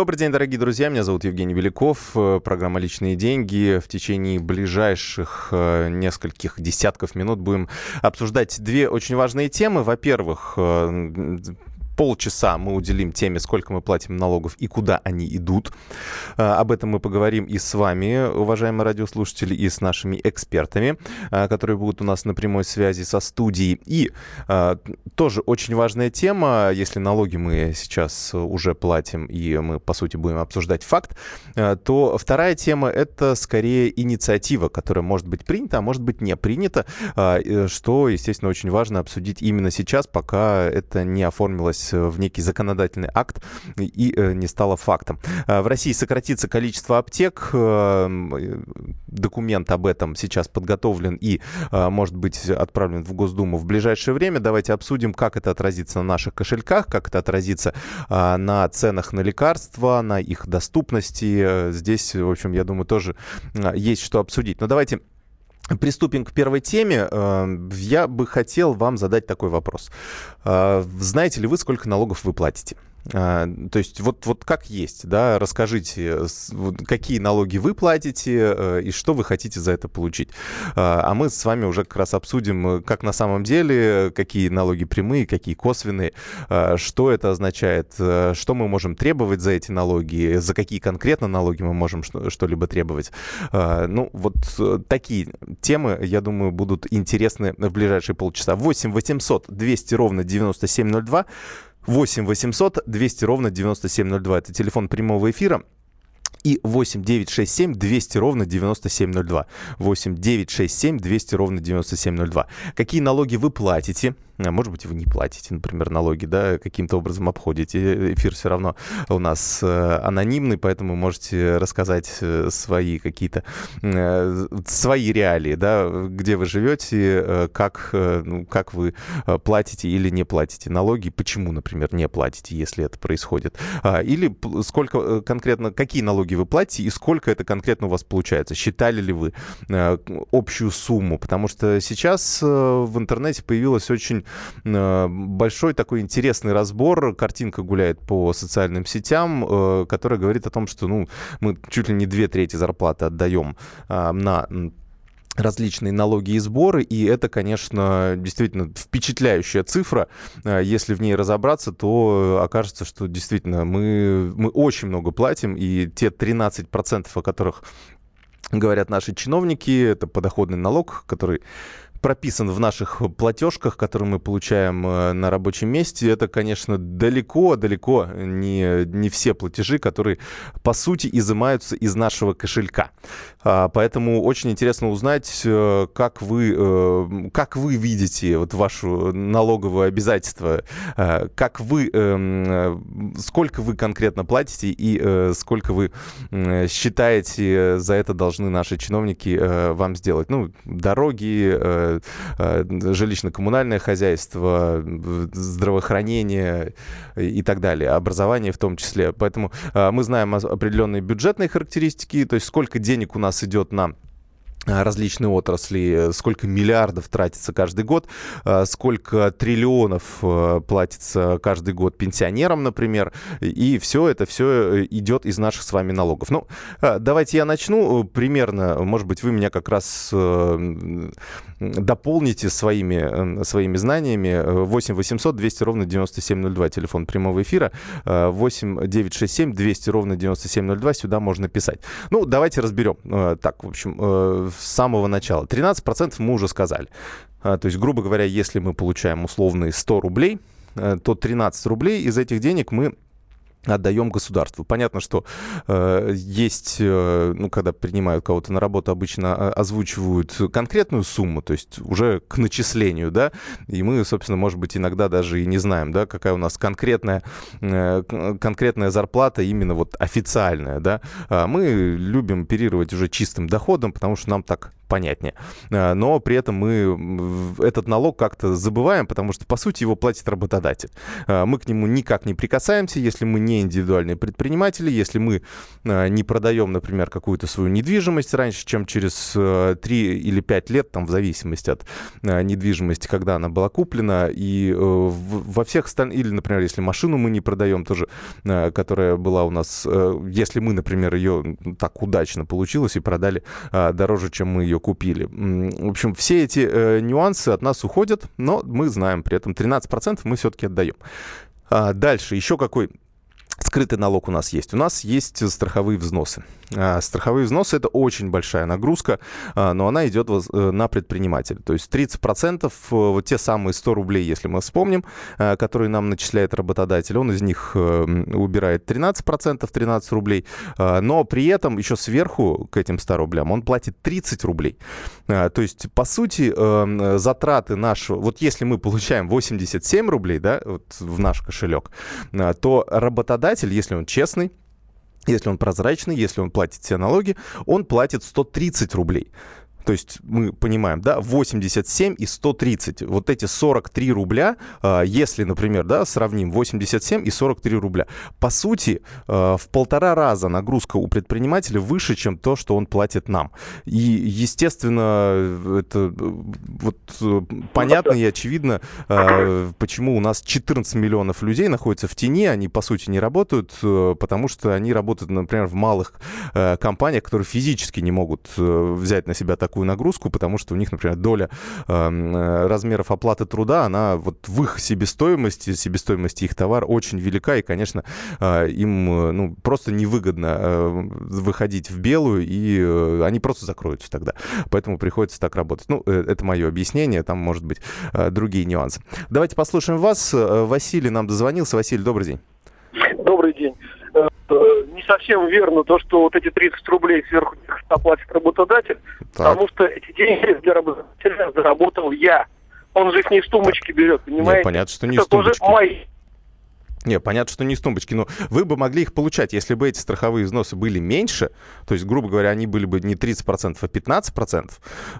Добрый день, дорогие друзья. Меня зовут Евгений Беляков. Э, программа «Личные деньги». В течение ближайших э, нескольких десятков минут будем обсуждать две очень важные темы. Во-первых, э, полчаса мы уделим теме, сколько мы платим налогов и куда они идут. А, об этом мы поговорим и с вами, уважаемые радиослушатели, и с нашими экспертами, а, которые будут у нас на прямой связи со студией. И а, тоже очень важная тема, если налоги мы сейчас уже платим, и мы, по сути, будем обсуждать факт, то вторая тема — это скорее инициатива, которая может быть принята, а может быть не принята, что, естественно, очень важно обсудить именно сейчас, пока это не оформилось превратилось в некий законодательный акт и э, не стало фактом. Э, в России сократится количество аптек. Э, документ об этом сейчас подготовлен и может быть отправлен в Госдуму в ближайшее время. Давайте обсудим, как это отразится на наших кошельках, как это отразится на ценах на лекарства, на их доступности. Здесь, в общем, я думаю, тоже есть что обсудить. Но давайте Приступим к первой теме. Я бы хотел вам задать такой вопрос. Знаете ли вы, сколько налогов вы платите? А, то есть вот, вот как есть, да, расскажите, какие налоги вы платите э, и что вы хотите за это получить. А, а мы с вами уже как раз обсудим, э, как на самом деле, какие налоги прямые, какие косвенные, а, что это означает, э, что мы можем требовать за эти налоги, за какие конкретно налоги мы можем что-либо требовать. Ну, вот такие темы, я думаю, будут интересны в ближайшие полчаса. 8 800 200 ровно 9702 8 800 200 ровно 9702. Это телефон прямого эфира. И 8 967 200 ровно 9702. 8 967 200 ровно 9702. Какие налоги вы платите? А может быть, вы не платите, например, налоги, да, каким-то образом обходите. Эфир все равно у нас э, анонимный, поэтому можете рассказать э, свои какие-то, э, свои реалии, да, где вы живете, как, ну, как вы платите или не платите налоги, почему, например, не платите, если это происходит. А, или сколько конкретно, какие налоги вы платите и сколько это конкретно у вас получается. Считали ли вы общую сумму? Потому что сейчас в интернете появилась очень Э, большой такой интересный разбор. Картинка гуляет по социальным сетям, э, которая говорит о том, что ну, мы чуть ли не две трети зарплаты отдаем э, на различные налоги и сборы, и это, конечно, действительно впечатляющая цифра. Если в ней разобраться, то окажется, что действительно мы, мы очень много платим, и те 13%, о которых говорят наши чиновники, это подоходный налог, который прописан в наших платежках, которые мы получаем э, на рабочем месте. Это, конечно, далеко-далеко не, не все платежи, которые, по сути, изымаются из нашего кошелька. А, поэтому очень интересно узнать, э, как вы, э, как вы видите вот вашу налоговое обязательство, как вы, эм, сколько вы конкретно платите и сколько вы считаете за это должны наши чиновники вам сделать. Ну, дороги, Э, жилищно-коммунальное хозяйство, здравоохранение и так далее, образование в том числе. Поэтому э, мы знаем определенные бюджетные характеристики, то есть сколько денег у нас идет на различные отрасли, э, сколько миллиардов тратится каждый год, э, сколько триллионов платится каждый год пенсионерам, например, и все это все идет из наших с вами налогов. Ну, давайте я начну примерно, может быть, вы меня как раз дополните своими, своими знаниями. 8 800 200 ровно 9702, телефон прямого эфира, 8 967 200 ровно 9702, сюда можно писать. Ну, давайте разберем. Так, в общем, с самого начала. 13% мы уже сказали. А, то есть, грубо говоря, если мы получаем условные 100 рублей, э, то 13 рублей из этих денег мы отдаем государству. Понятно, что э, есть, э, ну, когда принимают кого-то на работу, обычно э, озвучивают конкретную сумму, то есть уже к начислению, да, и мы, собственно, может быть, иногда даже и не знаем, да, какая у нас конкретная, э, конкретная зарплата, именно вот официальная, да. А мы любим оперировать уже чистым доходом, потому что нам так понятнее. Но при этом мы этот налог как-то забываем, потому что, по сути, его платит работодатель. Мы к нему никак не прикасаемся, если мы не индивидуальные предприниматели, если мы не продаем, например, какую-то свою недвижимость раньше, чем через 3 или 5 лет, там, в зависимости от недвижимости, когда она была куплена, и во всех остальных, или, например, если машину мы не продаем, тоже, которая была у нас, если мы, например, ее так удачно получилось и продали дороже, чем мы ее купили. В общем, все эти э, нюансы от нас уходят, но мы знаем при этом 13% мы все-таки отдаем. А дальше еще какой скрытый налог у нас есть. У нас есть страховые взносы. А, страховые взносы это очень большая нагрузка, а, но она идет э, на предпринимателя. То есть 30% э, вот те самые 100 рублей, если мы вспомним, а, которые нам начисляет работодатель, он из них э, убирает 13%, 13 рублей, но при этом еще сверху к этим 100 рублям он платит 30 рублей. То есть, по сути, затраты нашего, вот если мы получаем 87 рублей да, вот в наш кошелек, то работодатель, если он честный, если он прозрачный, если он платит все налоги, он платит 130 рублей. То есть мы понимаем, да, 87 и 130. Вот эти 43 рубля, а, если, например, да, сравним 87 и 43 рубля, по сути, а, в полтора раза нагрузка у предпринимателя выше, чем то, что он платит нам. И, естественно, это вот понятно и очевидно, а, почему у нас 14 миллионов людей находятся в тени, они, по сути, не работают, потому что они работают, например, в малых компаниях, которые физически не могут взять на себя такую такую нагрузку, потому что у них, например, доля эм, э, размеров оплаты труда, она вот в их себестоимости, себестоимости их товара очень велика, и, конечно, э, им э, ну, просто невыгодно выходить в белую, и они просто закроются тогда. Поэтому приходится так работать. Ну, это мое объяснение, там, может быть, другие нюансы. Давайте послушаем вас. Василий нам дозвонился. Василий, добрый день. Э, не совсем верно то, что вот эти 30 рублей сверху оплатит работодатель, так. потому что эти деньги для работодателя заработал я. Он же их не из тумбочки берет, понимаете? Нет, понятно, что не из тумбочки. Мои. Не, понятно, что не из тумбочки, но вы бы могли их получать, если бы эти страховые взносы были меньше, то есть, грубо говоря, они были бы не 30%, а 15%,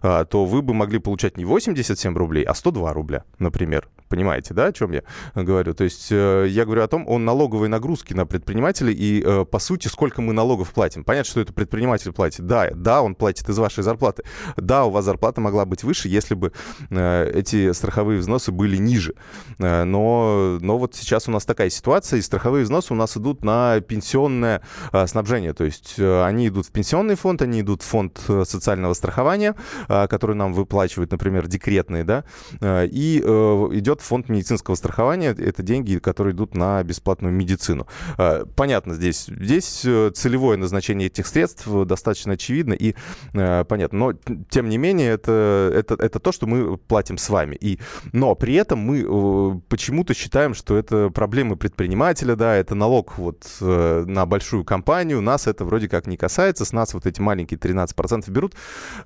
а, то вы бы могли получать не 87 рублей, а 102 рубля, например. Понимаете, да, о чем я говорю? То есть э, я говорю о том, о налоговой нагрузке на предпринимателей и, э, по сути, сколько мы налогов платим. Понятно, что это предприниматель платит. Да, да, он платит из вашей зарплаты. Да, у вас зарплата могла быть выше, если бы э, эти страховые взносы были ниже. Но, но вот сейчас у нас такая ситуация, и страховые взносы у нас идут на пенсионное снабжение. То есть они идут в пенсионный фонд, они идут в фонд социального страхования, который нам выплачивает, например, декретные, да, и идет идет фонд медицинского страхования. Это деньги, которые идут на бесплатную медицину. А, понятно здесь. Здесь э, целевое назначение этих средств достаточно очевидно и э, понятно. Но, тем не менее, это, это, это то, что мы платим с вами. И, но при этом мы э, почему-то считаем, что это проблемы предпринимателя, да, это налог вот на большую компанию. Нас это вроде как не касается. С нас вот эти маленькие 13% берут.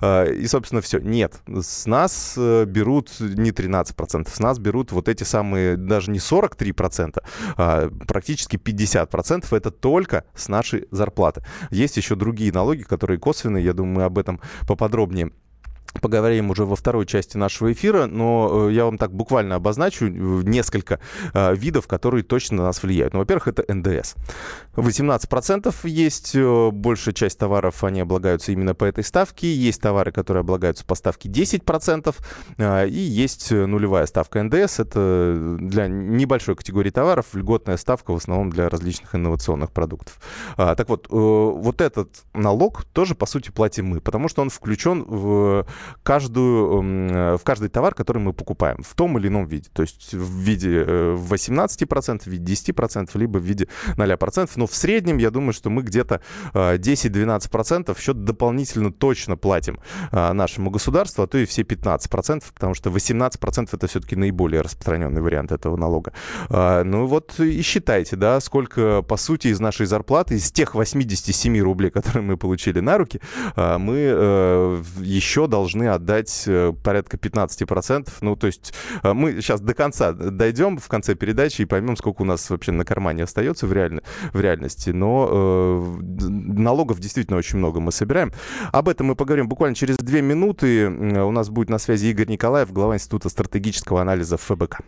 И, собственно, все. Нет. С нас берут не 13%. С нас берут берут вот эти самые, даже не 43%, а практически 50%, это только с нашей зарплаты. Есть еще другие налоги, которые косвенные, я думаю, мы об этом поподробнее поговорим уже во второй части нашего эфира, но э, я вам так буквально обозначу несколько э, видов, которые точно на нас влияют. Ну, во-первых, это НДС. 18% есть, э, большая часть товаров, они облагаются именно по этой ставке. Есть товары, которые облагаются по ставке 10%, и есть нулевая ставка НДС. Это для небольшой категории товаров льготная ставка в основном для различных инновационных продуктов. А, так вот, вот этот налог тоже, по сути, платим мы, потому что он включен в каждую, эм, э, в каждый товар, который мы покупаем в том или ином виде. То есть в виде 18%, э, в виде 10%, либо в виде 0%. Но в среднем, я думаю, что мы где-то 10-12% в счет дополнительно точно платим э, нашему государству, а то и все 15%, потому что 18% это все-таки наиболее распространенный вариант этого налога. Ну вот и считайте, да, сколько, по сути, из нашей зарплаты, из тех 87 рублей, которые мы получили на руки, мы еще должны должны отдать порядка 15%. Ну, то есть мы сейчас до конца дойдем в конце передачи и поймем, сколько у нас вообще на кармане остается в, реаль... в реальности. Но э, налогов действительно очень много мы собираем. Об этом мы поговорим буквально через две минуты. У нас будет на связи Игорь Николаев, глава Института стратегического анализа ФБК.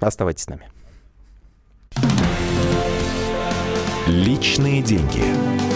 Оставайтесь с нами. Личные деньги.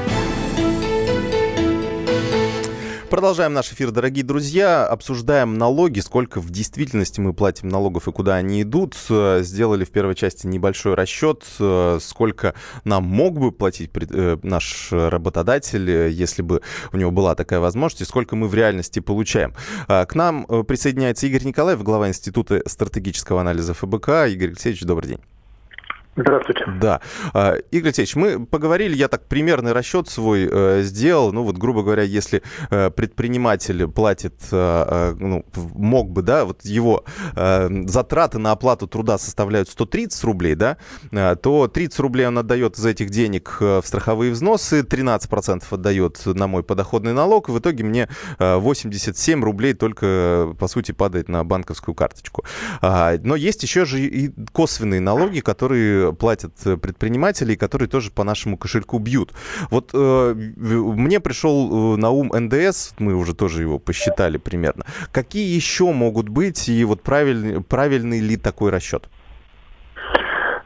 Продолжаем наш эфир, дорогие друзья. Обсуждаем налоги, сколько в действительности мы платим налогов и куда они идут. Сделали в первой части небольшой расчет, сколько нам мог бы платить э, наш работодатель, если бы у него была такая возможность, и сколько мы в реальности получаем. К нам э, присоединяется Игорь Николаев, глава Института стратегического анализа ФБК. Игорь Алексеевич, добрый день. Здравствуйте. Да. А, Игорь Алексеевич, мы поговорили, я так примерный расчет свой э, сделал. Ну вот, грубо говоря, если э, предприниматель платит, э, ну, мог бы, да, вот его затраты на оплату труда составляют 130 рублей, да, то 30 рублей он отдает из этих денег в страховые взносы, 13% отдает на мой подоходный налог, и в итоге мне э, 87 рублей только, по сути, падает на банковскую карточку. А, но есть еще же и косвенные налоги, которые платят э, предприниматели, которые тоже по нашему кошельку бьют. Вот э, мне пришел э, на ум НДС, мы уже тоже его посчитали примерно. Какие еще могут быть и вот правильный, правильный ли такой расчет?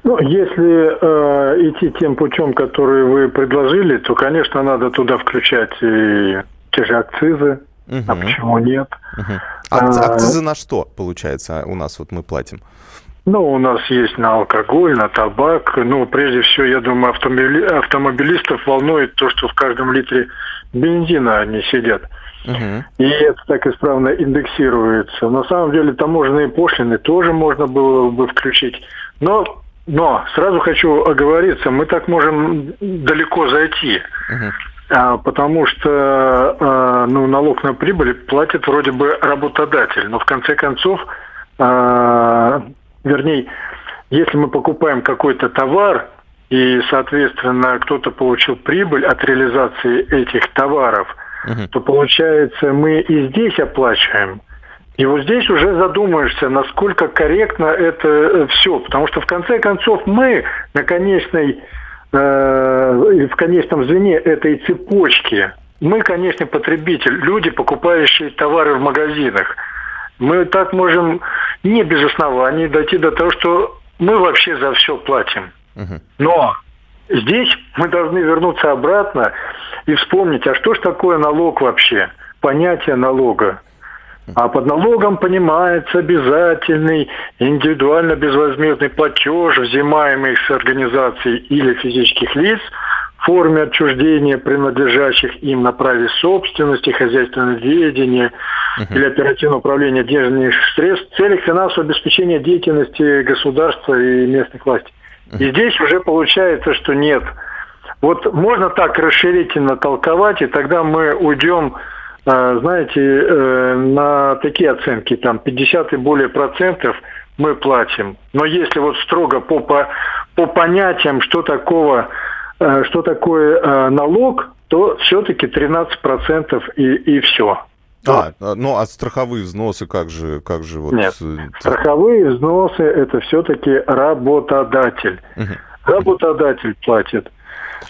Ну, если э, идти тем путем, который вы предложили, то, конечно, надо туда включать и те же акцизы. Угу. А почему нет? Угу. Акцизы а, на что, получается, у нас вот мы платим? Ну, у нас есть на алкоголь, на табак. Ну, прежде всего, я думаю, автомобили... автомобилистов волнует то, что в каждом литре бензина они сидят. Угу. И это так исправно индексируется. На самом деле таможенные пошлины тоже можно было бы включить. Но, но сразу хочу оговориться, мы так можем далеко зайти. Угу. Потому что а, ну, налог на прибыль платит вроде бы работодатель. Но в конце концов а, вернее, если мы покупаем какой-то товар, и, соответственно, кто-то получил прибыль от реализации этих товаров, угу. то получается мы и здесь оплачиваем. И вот здесь уже задумаешься, насколько корректно это э, все, потому что в конце концов мы на конечной, э, в конечном звене этой цепочки, мы, конечно, потребитель, люди, покупающие товары в магазинах. Мы так можем не без оснований дойти до того, что мы вообще за все платим. Но здесь мы должны вернуться обратно и вспомнить, а что ж такое налог вообще? Понятие налога. А под налогом понимается обязательный индивидуально безвозмездный платеж, взимаемый с организаций или физических лиц – форме отчуждения принадлежащих им на праве собственности, хозяйственного ведения uh-huh. или оперативного управления денежных средств в целях финансового обеспечения деятельности государства и местных властей. Uh-huh. И здесь уже получается, что нет. Вот можно так расширительно толковать, и тогда мы уйдем, э, знаете, э, на такие оценки, там 50 и более процентов мы платим. Но если вот строго по, по, по понятиям, что такого что такое э, налог, то все-таки 13% и, и все. А, ну а страховые взносы как же, как же вот? Нет, э, страховые взносы это все-таки работодатель. Угу. Работодатель платит.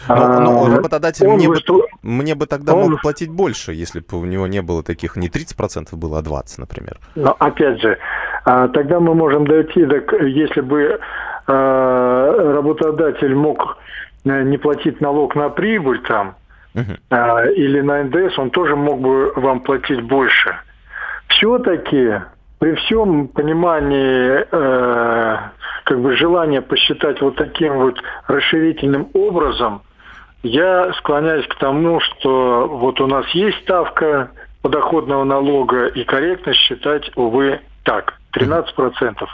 Но, а, но работодатель мне, бы, мне бы тогда он... мог платить больше, если бы у него не было таких, не 30% было, а 20%, например. Но опять же, а, тогда мы можем дойти, так, если бы а, работодатель мог Э, не платить налог на прибыль там uh-huh. или на НДС, он тоже мог бы вам платить больше. Все-таки при всем понимании, э, как бы желания посчитать вот таким вот расширительным образом, я склоняюсь к тому, что вот у нас есть ставка подоходного налога и корректно считать, увы, так. 13%.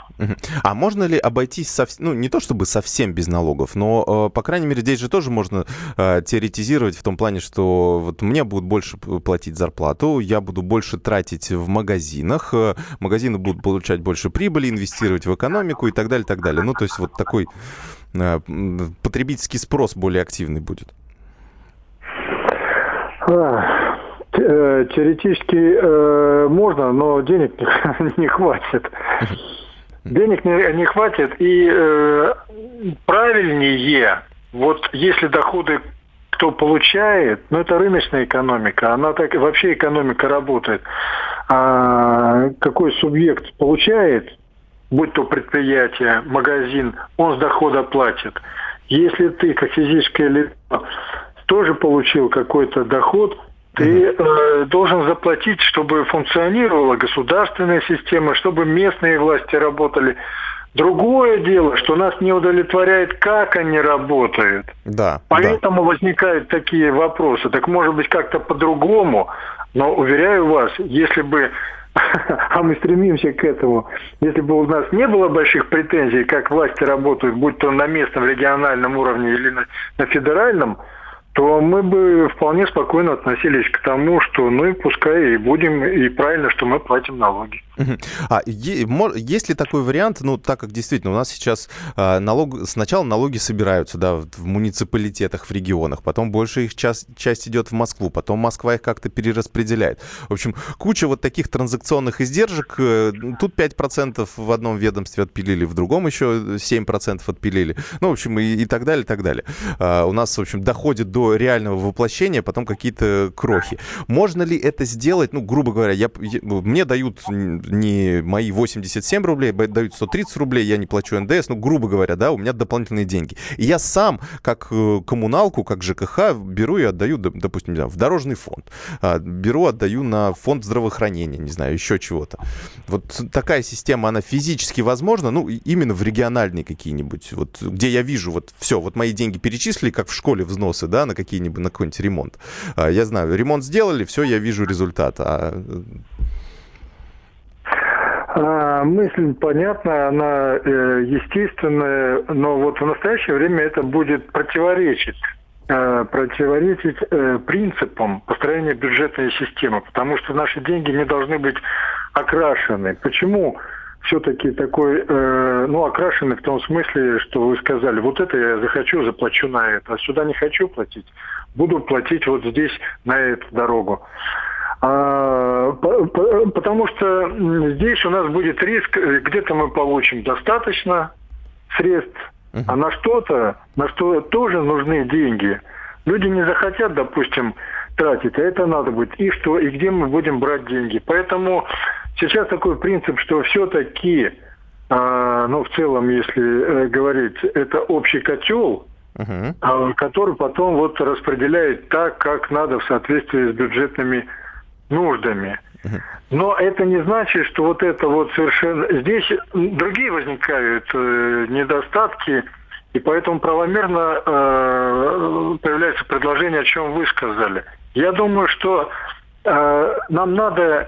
А можно ли обойтись, совсем, ну, не то чтобы совсем без налогов, но, э, по крайней мере, здесь же тоже можно э, теоретизировать в том плане, что вот мне будут больше платить зарплату, я буду больше тратить в магазинах, э, магазины будут получать больше прибыли, инвестировать в экономику и так далее, так далее. Ну, то есть вот такой потребительский спрос более активный будет. Э, теоретически э, можно, но денег не, не хватит. Денег не, не хватит, и э, правильнее, вот если доходы кто получает, ну это рыночная экономика, она так вообще экономика работает. А какой субъект получает, будь то предприятие, магазин, он с дохода платит. Если ты, как физическое лицо, тоже получил какой-то доход, ты э, должен заплатить, чтобы функционировала государственная система, чтобы местные власти работали. Другое дело, что нас не удовлетворяет, как они работают. Да. Поэтому да. возникают такие вопросы. Так может быть как-то по-другому, но уверяю вас, если бы а мы стремимся к этому. Если бы у нас не было больших претензий, как власти работают, будь то на местном, региональном уровне или на, на федеральном, то мы бы вполне спокойно относились к тому, что ну и пускай и будем, и правильно, что мы платим налоги. А есть ли такой вариант, ну, так как действительно у нас сейчас а, налог, сначала налоги собираются, да, в муниципалитетах, в регионах, потом больше их часть, часть идет в Москву, потом Москва их как-то перераспределяет. В общем, куча вот таких транзакционных издержек. Э, тут 5% в одном ведомстве отпилили, в другом еще 7% отпилили. Ну, в общем, и, и так далее, и так далее. А, у нас, в общем, доходит до реального воплощения, потом какие-то крохи. Можно ли это сделать, ну, грубо говоря, я, я, мне дают не мои 87 рублей, дают 130 рублей, я не плачу НДС, ну, грубо говоря, да, у меня дополнительные деньги. И я сам, как э, коммуналку, как ЖКХ, беру и отдаю, допустим, в дорожный фонд. А, беру, отдаю на фонд здравоохранения, не знаю, еще чего-то. Вот такая система, она физически возможна, ну, именно в региональные какие-нибудь, вот, где я вижу, вот, все, вот мои деньги перечислили, как в школе взносы, да, на какие-нибудь, на какой-нибудь ремонт. А, я знаю, ремонт сделали, все, я вижу результат. А а, мысль понятна, она э, естественная, но вот в настоящее время это будет противоречить э, противоречить э, принципам построения бюджетной системы, потому что наши деньги не должны быть окрашены. Почему все-таки такой, э, ну, окрашенный в том смысле, что вы сказали, вот это я захочу, заплачу на это, а сюда не хочу платить, буду платить вот здесь на эту дорогу. А, потому что здесь у нас будет риск, э, где-то мы получим достаточно средств, а на что-то, на что тоже нужны деньги. Люди не захотят, допустим, тратить, а это надо будет. И что, и где мы будем брать деньги. Поэтому сейчас такой принцип, что все-таки, а, ну, в целом, если э, говорить, это общий котел, uh-huh. который потом вот распределяет так, как надо в соответствии с бюджетными нуждами. Но это не значит, что вот это вот совершенно... Здесь другие возникают э, недостатки, и поэтому правомерно э, появляется предложение, о чем вы сказали. Я думаю, что э, нам надо э,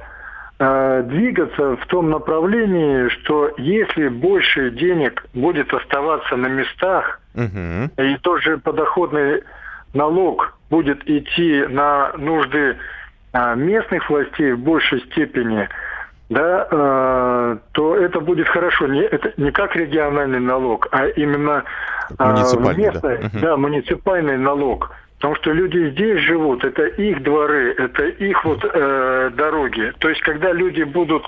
двигаться в том направлении, что если больше денег будет оставаться на местах, угу. и тоже подоходный налог будет идти на нужды а, местных властей в большей степени, да, э, то это будет хорошо. Не, это не как региональный налог, а именно э, местный, да. да, муниципальный налог. Потому что люди здесь живут, это их дворы, это их вот э, дороги. То есть, когда люди будут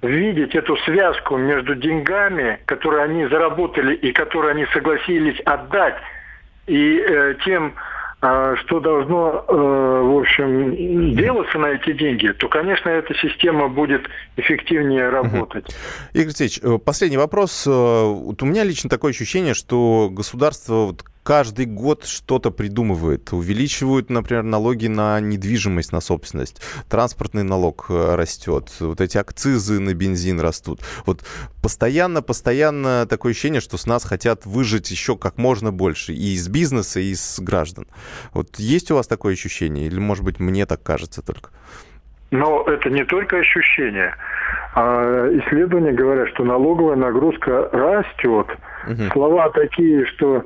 видеть эту связку между деньгами, которые они заработали и которые они согласились отдать, и э, тем а что должно, э, в общем, делаться на эти деньги, то, конечно, эта система будет эффективнее работать. Игорь Алексеевич, э, последний вопрос. Э, вот у меня лично такое ощущение, что государство каждый год что-то придумывает. Увеличивают, например, налоги на недвижимость, на собственность. Транспортный налог э, растет. Вот эти акцизы на бензин растут. Вот постоянно, постоянно такое ощущение, что с нас хотят выжить еще как можно больше. И из бизнеса, и из граждан. Вот есть у вас такое ощущение? Или, может быть, мне так кажется только? Но это не только ощущение. А исследования говорят, что налоговая нагрузка растет. Угу. Слова такие, что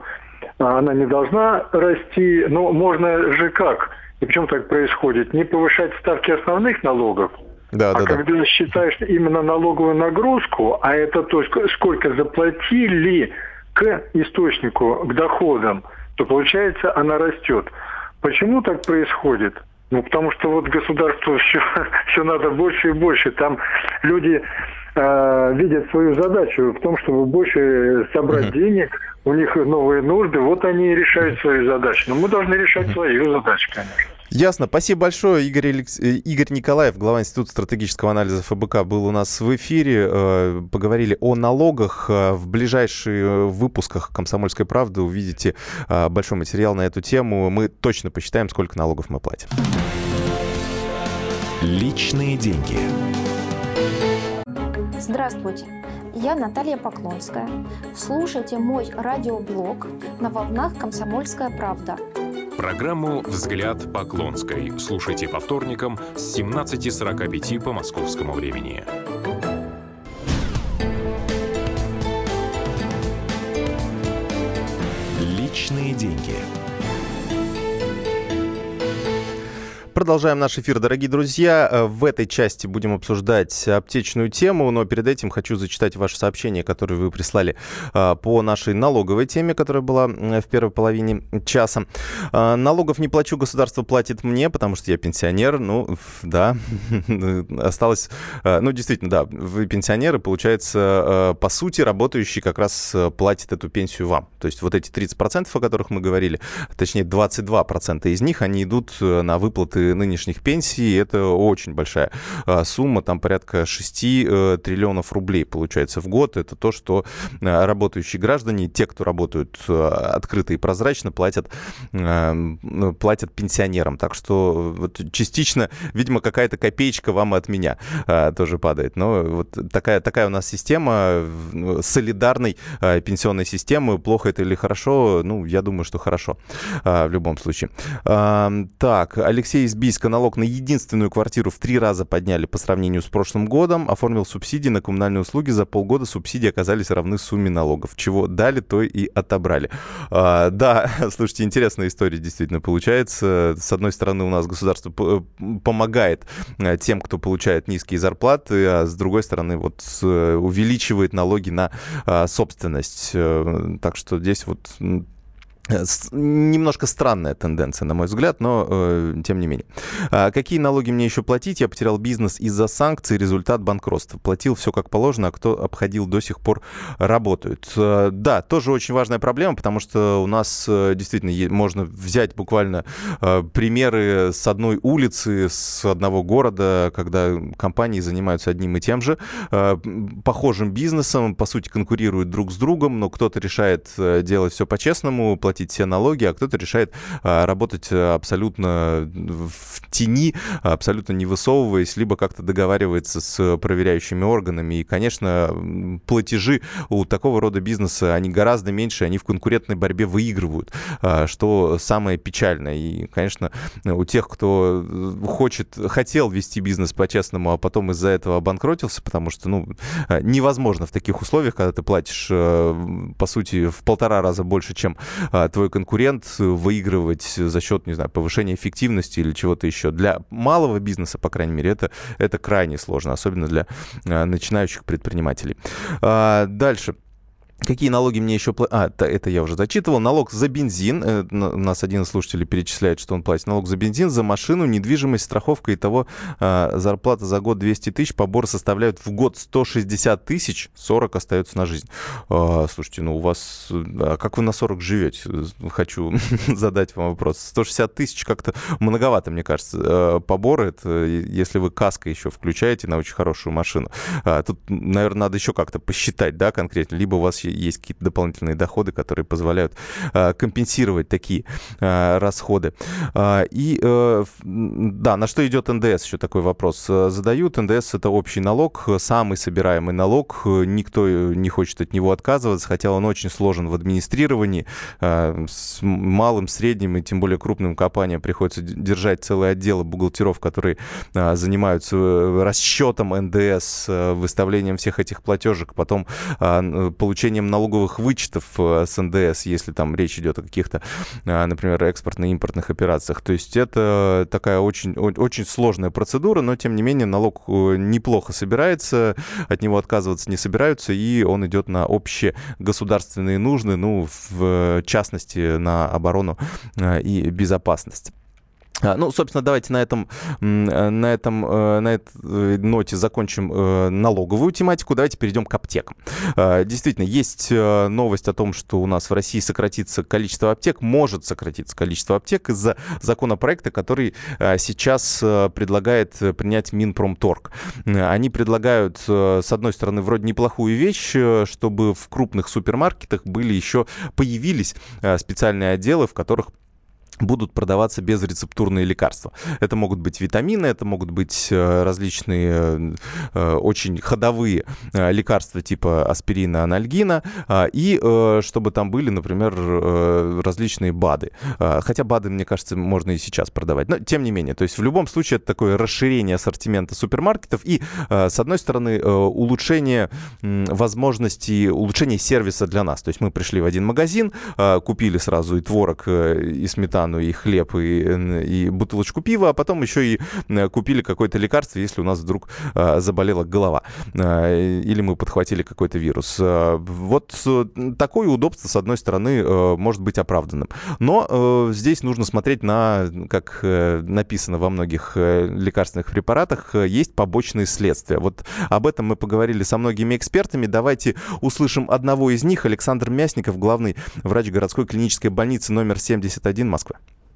она не должна расти, но можно же как? И почему так происходит? Не повышать ставки основных налогов, да, а да, когда да. считаешь именно налоговую нагрузку, а это то, сколько заплатили к источнику, к доходам, то получается она растет. Почему так происходит? Ну, потому что вот государству все, все надо больше и больше. Там люди э, видят свою задачу в том, чтобы больше собрать uh-huh. денег, у них новые нужды, вот они и решают свою задачу. Но мы должны решать uh-huh. свою задачу, конечно. Ясно. Спасибо большое. Игорь, Алекс... Э, Игорь Николаев, глава Института стратегического анализа ФБК, был у нас в эфире. Э, поговорили о налогах. Э, в ближайших выпусках «Комсомольской правды» увидите большой материал на эту тему. Мы точно посчитаем, сколько налогов мы платим. Личные деньги. Здравствуйте. Я Наталья Поклонская. Слушайте мой радиоблог на волнах «Комсомольская правда». Программу «Взгляд Поклонской» слушайте по вторникам с 17.45 по московскому времени. Личные деньги. Продолжаем наш эфир, дорогие друзья. Э, в этой части будем обсуждать аптечную тему, но перед этим хочу зачитать ваше сообщение, которое вы прислали э, по нашей налоговой теме, которая была в первой половине часа. Э, налогов не плачу, государство платит мне, потому что я пенсионер. Ну, да, осталось... Ну, действительно, да, вы пенсионеры, получается, по сути, работающий как раз платит эту пенсию вам. То есть вот эти 30%, о которых мы говорили, точнее 22% из них, они идут на выплаты нынешних пенсий, это очень большая а, сумма, там порядка 6 э, триллионов рублей получается в год. Это то, что а, работающие граждане, те, кто работают а, открыто и прозрачно, платят, ну, платят пенсионерам. Так что вот частично, видимо, какая-то копеечка вам от меня тоже падает. Но вот такая, такая у нас система солидарной пенсионной системы. Плохо это или хорошо? Ну, я думаю, что хорошо в любом случае. Так, Алексей из Бийска налог на единственную квартиру в три раза подняли по сравнению с прошлым годом. Оформил субсидии на коммунальные услуги. За полгода субсидии оказались равны сумме налогов. Чего дали, то и отобрали. А, да, слушайте, интересная история действительно получается. С одной стороны, у нас государство помогает э, тем, кто получает низкие зарплаты, а с другой стороны, вот увеличивает налоги на а, собственность. Э, так что здесь вот Э, немножко странная тенденция, на мой взгляд, но э, тем не менее. А какие налоги мне еще платить? Я потерял бизнес из-за санкций, результат банкротства. Платил все как положено, а кто обходил до сих пор работают. Э, да, тоже очень важная проблема, потому что у нас э, действительно можно взять буквально э, примеры с одной улицы, с одного города, когда компании занимаются одним и тем же, э, похожим бизнесом, по сути, конкурируют друг с другом, но кто-то решает э, делать все по-честному, платить платить все налоги, а кто-то решает а, работать э, абсолютно в тени, абсолютно не высовываясь, либо как-то договаривается с проверяющими органами. И, конечно, платежи у такого рода бизнеса, они гораздо меньше, они в конкурентной борьбе выигрывают, а, что самое печальное. И, конечно, у тех, кто э, хочет, хотел вести бизнес по-честному, а потом из-за этого обанкротился, потому что, ну, э, невозможно в таких условиях, когда ты платишь, по сути, в полтора раза больше, чем твой конкурент, выигрывать за счет, не знаю, повышения эффективности или чего-то еще. Для малого бизнеса, по крайней мере, это, это крайне сложно, особенно для а, начинающих предпринимателей. А, дальше. Какие налоги мне еще платят? А, это я уже зачитывал. Налог за бензин. Э, у нас один из слушателей перечисляет, что он платит. Налог за бензин, за машину, недвижимость, страховка и того а, зарплата за год 200 тысяч. Побор составляют в год 160 тысяч, 40 остается на жизнь. А, слушайте, ну у вас... А как вы на 40 живете? Хочу задать вам вопрос. 160 тысяч как-то многовато, мне кажется. А, поборы, это если вы каска еще включаете на очень хорошую машину. А, тут, наверное, надо еще как-то посчитать, да, конкретно. Либо у вас есть какие-то дополнительные доходы, которые позволяют компенсировать такие расходы. И да, на что идет НДС, еще такой вопрос задают. НДС это общий налог, самый собираемый налог, никто не хочет от него отказываться, хотя он очень сложен в администрировании, с малым, средним и тем более крупным компаниям приходится держать целые отделы бухгалтеров, которые занимаются э, расчетом НДС, э, выставлением всех этих платежек, потом получением налоговых вычетов э, с НДС, если там речь идет о каких-то, например, экспортно-импортных операциях. То есть это такая очень, очень сложная процедура, но тем не менее налог неплохо собирается, от него отказываться не собираются, и он идет на общие государственные нужды, ну, в частности, на оборону и безопасность. А, ну, собственно, давайте на этом, э, на этом, э, на этой э, ноте закончим налоговую тематику. Давайте перейдем к аптекам. А, действительно, есть новость о том, что у нас в России сократится количество аптек, может сократиться количество аптек из-за законопроекта, который сейчас предлагает принять Минпромторг. Они предлагают, с одной стороны, вроде неплохую вещь, чтобы в крупных супермаркетах были еще, появились специальные отделы, в которых будут продаваться безрецептурные лекарства. Это могут быть витамины, это могут быть э, различные э, э, очень ходовые лекарства типа аспирина, анальгина, и чтобы там были, например, различные БАДы. Хотя БАДы, мне кажется, можно и сейчас продавать. Но тем не менее, то есть в любом случае это такое расширение ассортимента супермаркетов и, с одной стороны, улучшение возможностей, улучшение сервиса для нас. То есть мы пришли в один магазин, купили сразу и творог, и сметану, банану, и хлеб, и, и бутылочку пива, а потом еще и э, купили какое-то лекарство, если у нас вдруг э, заболела голова э, или мы подхватили какой-то вирус. Вот такое удобство, с одной стороны, может быть оправданным. Но здесь нужно смотреть на, как написано во многих лекарственных препаратах, есть побочные следствия. Вот об этом мы поговорили со многими экспертами. Давайте услышим одного из них. Александр Мясников, главный врач городской клинической больницы номер 71 Москвы.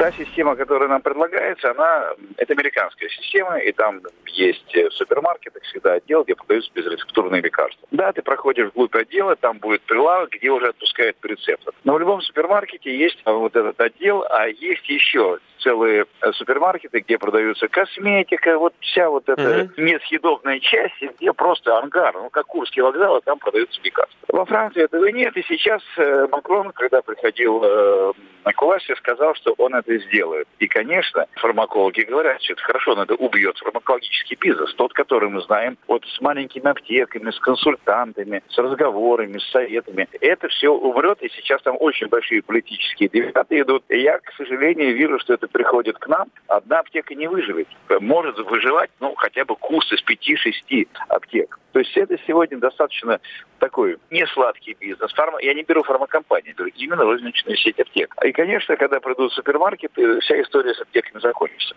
Та система, которая нам предлагается, она это американская система, и там есть в супермаркетах всегда отдел, где продаются безрецептурные лекарства. Да, ты проходишь вглубь отдела, там будет прилавок, где уже отпускают по рецептам. Но в любом супермаркете есть вот этот отдел, а есть еще целые э, супермаркеты, где продаются косметика, вот вся вот эта uh-huh. несъедобная часть, где просто ангар, ну как Курский вокзал, а там продаются лекарства. Во Франции этого нет, и сейчас э, Макрон, когда приходил э, на классе, сказал, что он это сделает. И, конечно, фармакологи говорят, что это хорошо, но это убьет фармакологический бизнес, тот, который мы знаем, вот с маленькими аптеками, с консультантами, с разговорами, с советами. Это все умрет, и сейчас там очень большие политические дебаты идут. И я, к сожалению, вижу, что это приходит к нам. Одна аптека не выживет. Может выживать, ну, хотя бы курс из 5-6 аптек. То есть это сегодня достаточно такой несладкий бизнес. Фарма... Я не беру фармакомпании, беру именно розничную сеть аптек. И, конечно, когда придут супермаркеты, вся история с аптеками закончится.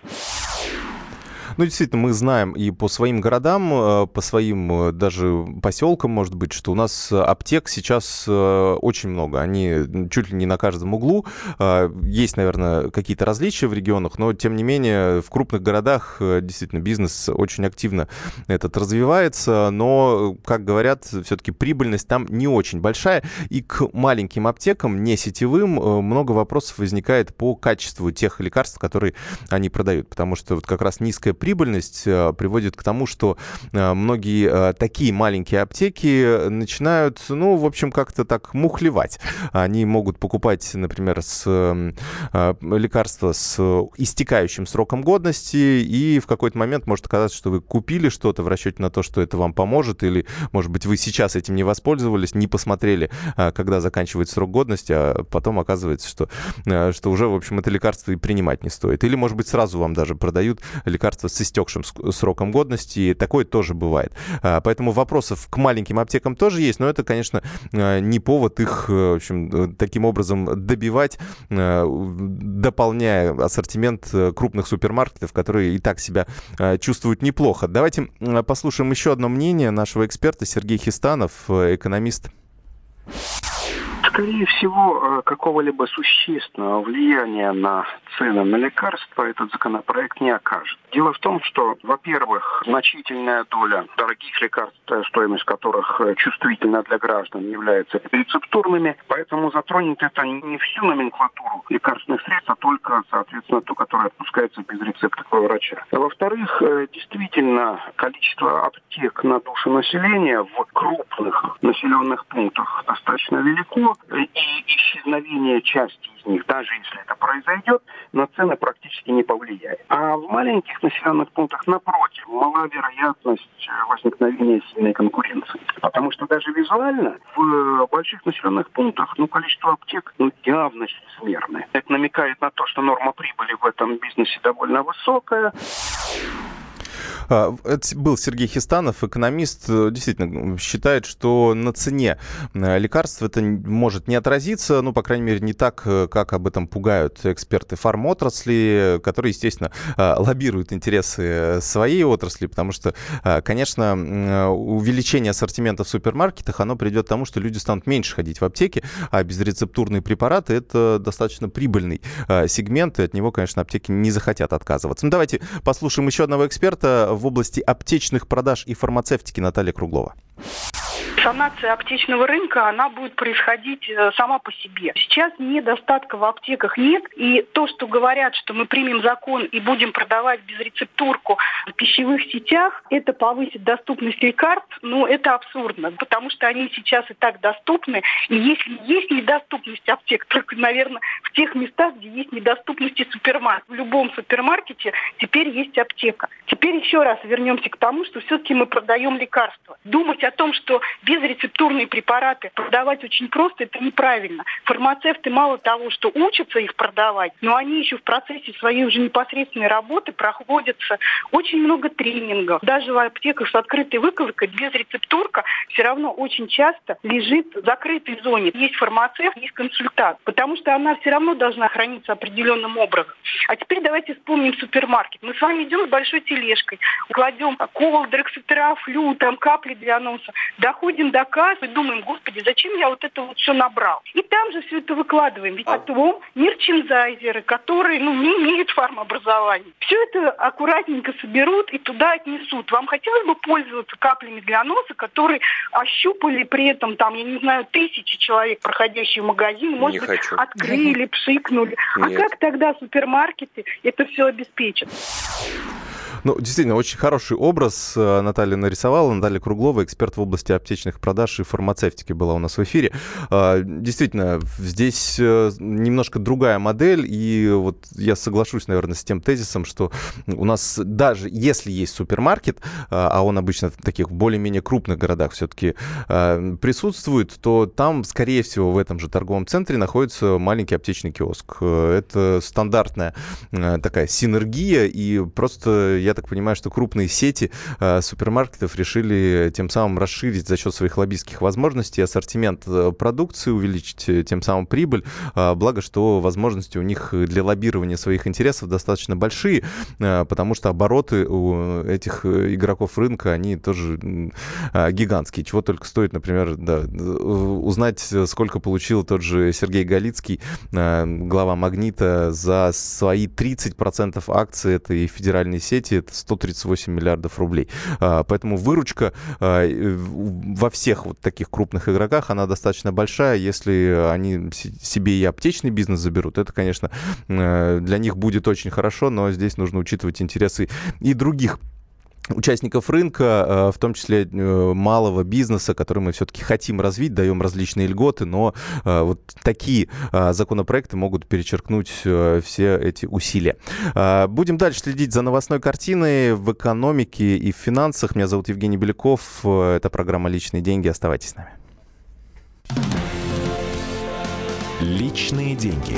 Ну, действительно, мы знаем и по своим городам, э, по своим э, даже поселкам, может быть, что у нас аптек сейчас э, очень много. Они чуть ли не на каждом углу. Есть, наверное, какие-то различия в регионах, но, тем не менее, в крупных городах действительно бизнес очень активно этот развивается, но, как говорят, все-таки прибыльность там не очень большая. И к маленьким аптекам, не сетевым, много вопросов возникает по качеству тех лекарств, которые они продают, потому что вот как раз низкая прибыльность э, приводит к тому, что э, многие э, такие маленькие аптеки начинают, ну, в общем, как-то так мухлевать. Они могут покупать, например, с лекарства с истекающим сроком годности, и в какой-то момент может оказаться, что вы купили что-то в расчете на то, что это вам поможет, или, может быть, вы сейчас этим не воспользовались, не посмотрели, когда заканчивается срок годности, а потом оказывается, что, что уже, в общем, это лекарство и принимать не стоит. Или, может быть, сразу вам даже продают лекарство с истекшим сроком годности. Такое тоже бывает. А, поэтому вопросов к маленьким аптекам тоже есть, но это, конечно, а, не повод их, э, в общем, э, таким образом добивать, дополняя ассортимент э, крупных супермаркетов, которые и так себя чувствуют неплохо. Давайте послушаем еще одно мнение нашего эксперта Сергей Хистанов, экономист. Скорее всего, какого-либо существенного влияния на цены на лекарства этот законопроект не окажет. Дело в том, что, во-первых, значительная доля дорогих лекарств, стоимость которых чувствительна для граждан, является рецептурными, поэтому затронет это не всю номенклатуру лекарственных средств, а только, соответственно, ту, которая отпускается без рецепта врача. Во-вторых, действительно, количество аптек на душу населения в крупных населенных пунктах достаточно велико, и исчезновение части из них, даже если это произойдет, на цены практически не повлияет. А в маленьких населенных пунктах, напротив, мала вероятность возникновения сильной конкуренции. Потому что даже визуально в больших населенных пунктах ну, количество аптек ну, явно чрезмерное. Это намекает на то, что норма прибыли в этом бизнесе довольно высокая. А, это был Сергей Хистанов, экономист, э, действительно считает, что на цене э, лекарств это может не отразиться, ну, по крайней мере, не так, э, как об этом пугают эксперты фармотрасли, которые, естественно, лоббируют интересы своей отрасли, потому что, конечно, увеличение ассортимента в супермаркетах, оно придет к тому, что люди станут меньше ходить в аптеки, а безрецептурные препараты — это достаточно прибыльный сегмент, и от него, конечно, аптеки не захотят отказываться. Ну, давайте послушаем еще одного эксперта в области аптечных продаж и фармацевтики Наталья Круглова санация аптечного рынка, она будет происходить э, сама по себе. Сейчас недостатка в аптеках нет, и то, что говорят, что мы примем закон и будем продавать безрецептурку в пищевых сетях, это повысит доступность лекарств, ну, это абсурдно, потому что они сейчас и так доступны, и если есть недоступность аптек, только, наверное, в тех местах, где есть недоступность супермаркет. В любом супермаркете теперь есть аптека. Теперь еще раз вернемся к тому, что все-таки мы продаем лекарства. Думать о том, что безрецептурные препараты продавать очень просто, это неправильно. Фармацевты мало того, что учатся их продавать, но они еще в процессе своей уже непосредственной работы проходятся очень много тренингов. Даже в аптеках с открытой выковкой безрецептурка все равно очень часто лежит в закрытой зоне. Есть фармацевт, есть консультант, потому что она все равно должна храниться определенным образом. А теперь давайте вспомним супермаркет. Мы с вами идем с большой тележкой, кладем колдер, флю, там капли для носа, доходим доходим до кассы, думаем, господи, зачем я вот это вот все набрал? И там же все это выкладываем. Ведь а. потом мерчендайзеры, которые ну, не имеют фармообразования, все это аккуратненько соберут и туда отнесут. Вам хотелось бы пользоваться каплями для носа, которые ощупали при этом, там, я не знаю, тысячи человек, проходящие в магазин, может не быть, хочу. открыли, пшикнули. А Нет. А как тогда супермаркеты это все обеспечат? Ну, действительно, очень хороший образ э, Наталья нарисовала. Наталья Круглова, эксперт в области аптечных продаж и фармацевтики была у нас в эфире. А, действительно, здесь э, немножко другая модель, и вот я соглашусь, наверное, с тем тезисом, что у нас даже если есть супермаркет, а, а он обычно в таких более-менее крупных городах все-таки а, присутствует, то там, скорее всего, в этом же торговом центре находится маленький аптечный киоск. Э, это стандартная такая синергия, и просто я так понимаю, что крупные сети э, супермаркетов решили тем самым расширить за счет своих лоббистских возможностей ассортимент э, продукции, увеличить э, тем самым прибыль. Благо, что возможности у них для лоббирования своих интересов достаточно большие, потому что обороты у этих игроков рынка, они тоже гигантские. Чего только стоит, например, да, узнать, сколько получил тот же Сергей Галицкий, глава «Магнита», за свои 30% акций этой федеральной сети это 138 миллиардов рублей. А, поэтому выручка а, во всех вот таких крупных игроках, она достаточно большая. Если они себе и аптечный бизнес заберут, это, конечно, э, для них будет очень хорошо, но здесь нужно учитывать интересы и других участников рынка, э, в том числе э, малого бизнеса, который мы все-таки хотим развить, даем различные льготы, но э, вот такие законопроекты могут перечеркнуть все эти усилия. Будем дальше следить за новостной картиной в экономике и в финансах. Меня зовут Евгений Беляков. Это программа «Личные деньги». Оставайтесь с нами. Личные деньги.